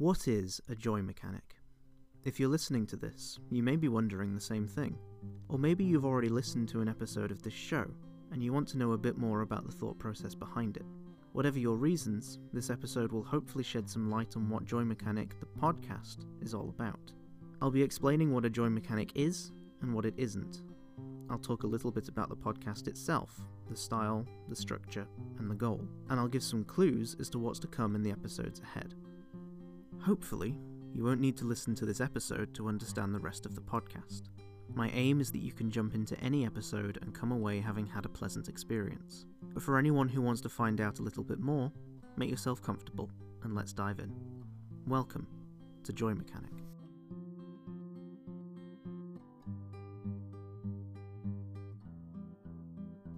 What is a joy mechanic? If you're listening to this, you may be wondering the same thing. Or maybe you've already listened to an episode of this show, and you want to know a bit more about the thought process behind it. Whatever your reasons, this episode will hopefully shed some light on what Joy Mechanic, the podcast, is all about. I'll be explaining what a joy mechanic is and what it isn't. I'll talk a little bit about the podcast itself, the style, the structure, and the goal, and I'll give some clues as to what's to come in the episodes ahead. Hopefully, you won't need to listen to this episode to understand the rest of the podcast. My aim is that you can jump into any episode and come away having had a pleasant experience. But for anyone who wants to find out a little bit more, make yourself comfortable and let's dive in. Welcome to Joy Mechanic.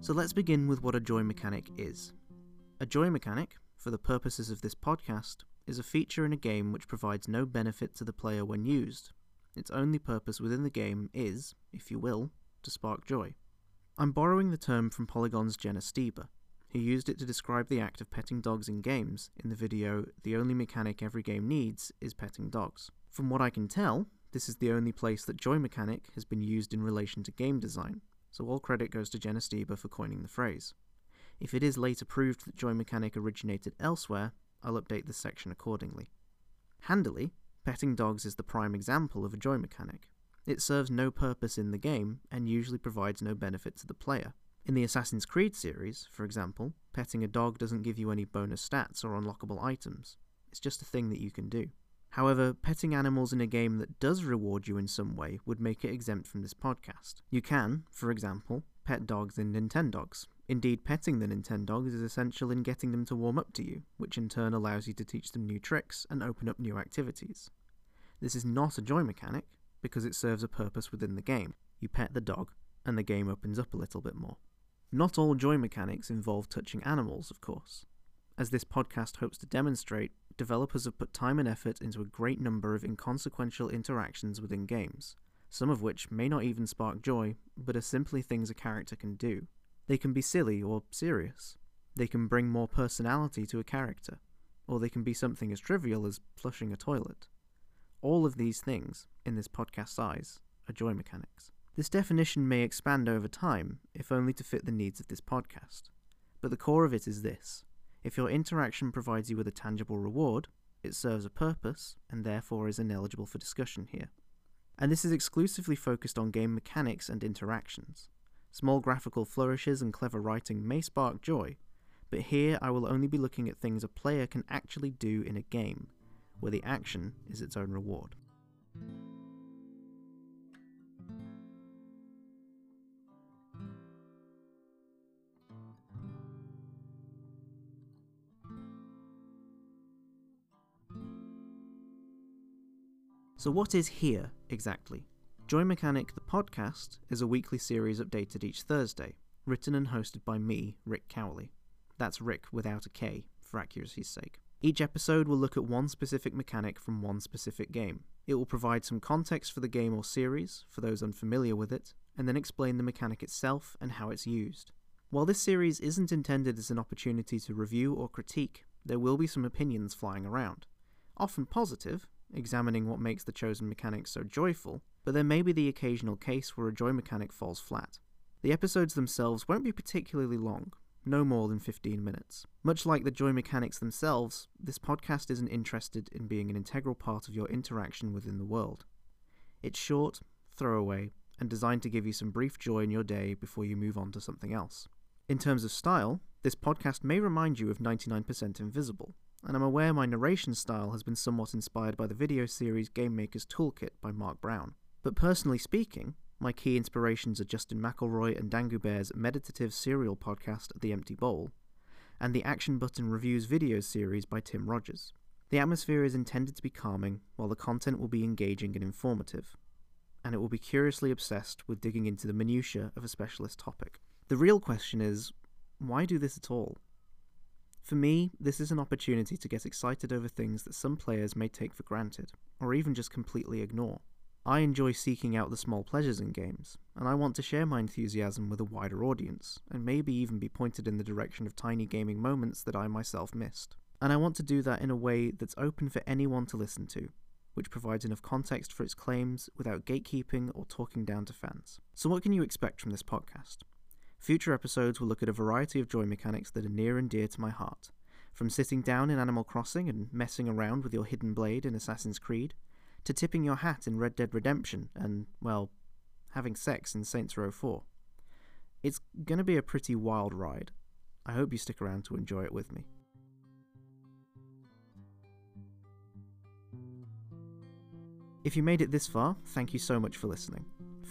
So let's begin with what a joy mechanic is. A joy mechanic, for the purposes of this podcast, is a feature in a game which provides no benefit to the player when used. Its only purpose within the game is, if you will, to spark joy. I'm borrowing the term from Polygon's Jenna Stieber, who used it to describe the act of petting dogs in games in the video The Only Mechanic Every Game Needs is Petting Dogs. From what I can tell, this is the only place that joy mechanic has been used in relation to game design, so all credit goes to Jenna Stieber for coining the phrase. If it is later proved that joy mechanic originated elsewhere, I'll update this section accordingly. Handily, petting dogs is the prime example of a joy mechanic. It serves no purpose in the game and usually provides no benefit to the player. In the Assassin's Creed series, for example, petting a dog doesn't give you any bonus stats or unlockable items. It's just a thing that you can do. However, petting animals in a game that does reward you in some way would make it exempt from this podcast. You can, for example, pet dogs in Nintendogs. Indeed, petting the Nintendogs is essential in getting them to warm up to you, which in turn allows you to teach them new tricks and open up new activities. This is not a joy mechanic, because it serves a purpose within the game. You pet the dog, and the game opens up a little bit more. Not all joy mechanics involve touching animals, of course. As this podcast hopes to demonstrate, developers have put time and effort into a great number of inconsequential interactions within games, some of which may not even spark joy, but are simply things a character can do. They can be silly or serious. They can bring more personality to a character, or they can be something as trivial as flushing a toilet. All of these things, in this podcast's eyes, are joy mechanics. This definition may expand over time, if only to fit the needs of this podcast. But the core of it is this if your interaction provides you with a tangible reward, it serves a purpose, and therefore is ineligible for discussion here. And this is exclusively focused on game mechanics and interactions. Small graphical flourishes and clever writing may spark joy, but here I will only be looking at things a player can actually do in a game, where the action is its own reward. So, what is here exactly? Joy Mechanic, the podcast, is a weekly series updated each Thursday, written and hosted by me, Rick Cowley. That's Rick without a K, for accuracy's sake. Each episode will look at one specific mechanic from one specific game. It will provide some context for the game or series, for those unfamiliar with it, and then explain the mechanic itself and how it's used. While this series isn't intended as an opportunity to review or critique, there will be some opinions flying around. Often positive, examining what makes the chosen mechanic so joyful, but there may be the occasional case where a joy mechanic falls flat. The episodes themselves won't be particularly long, no more than 15 minutes. Much like the joy mechanics themselves, this podcast isn't interested in being an integral part of your interaction within the world. It's short, throwaway, and designed to give you some brief joy in your day before you move on to something else. In terms of style, this podcast may remind you of 99% Invisible, and I'm aware my narration style has been somewhat inspired by the video series Game Maker's Toolkit by Mark Brown. But personally speaking, my key inspirations are Justin McElroy and Dan Goubert's meditative serial podcast, The Empty Bowl, and the Action Button Reviews video series by Tim Rogers. The atmosphere is intended to be calming, while the content will be engaging and informative, and it will be curiously obsessed with digging into the minutiae of a specialist topic. The real question is why do this at all? For me, this is an opportunity to get excited over things that some players may take for granted, or even just completely ignore. I enjoy seeking out the small pleasures in games, and I want to share my enthusiasm with a wider audience, and maybe even be pointed in the direction of tiny gaming moments that I myself missed. And I want to do that in a way that's open for anyone to listen to, which provides enough context for its claims without gatekeeping or talking down to fans. So, what can you expect from this podcast? Future episodes will look at a variety of joy mechanics that are near and dear to my heart, from sitting down in Animal Crossing and messing around with your hidden blade in Assassin's Creed, to tipping your hat in Red Dead Redemption and, well, having sex in Saints Row 4. It's gonna be a pretty wild ride. I hope you stick around to enjoy it with me. If you made it this far, thank you so much for listening.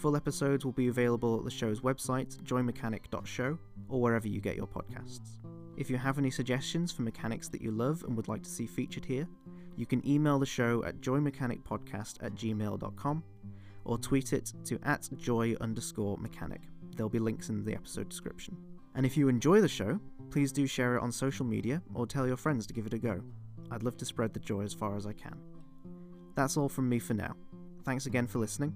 Full episodes will be available at the show's website, joymechanic.show, or wherever you get your podcasts. If you have any suggestions for mechanics that you love and would like to see featured here, you can email the show at joymechanicpodcast at gmail.com or tweet it to at joy underscore mechanic. There'll be links in the episode description. And if you enjoy the show, please do share it on social media or tell your friends to give it a go. I'd love to spread the joy as far as I can. That's all from me for now. Thanks again for listening,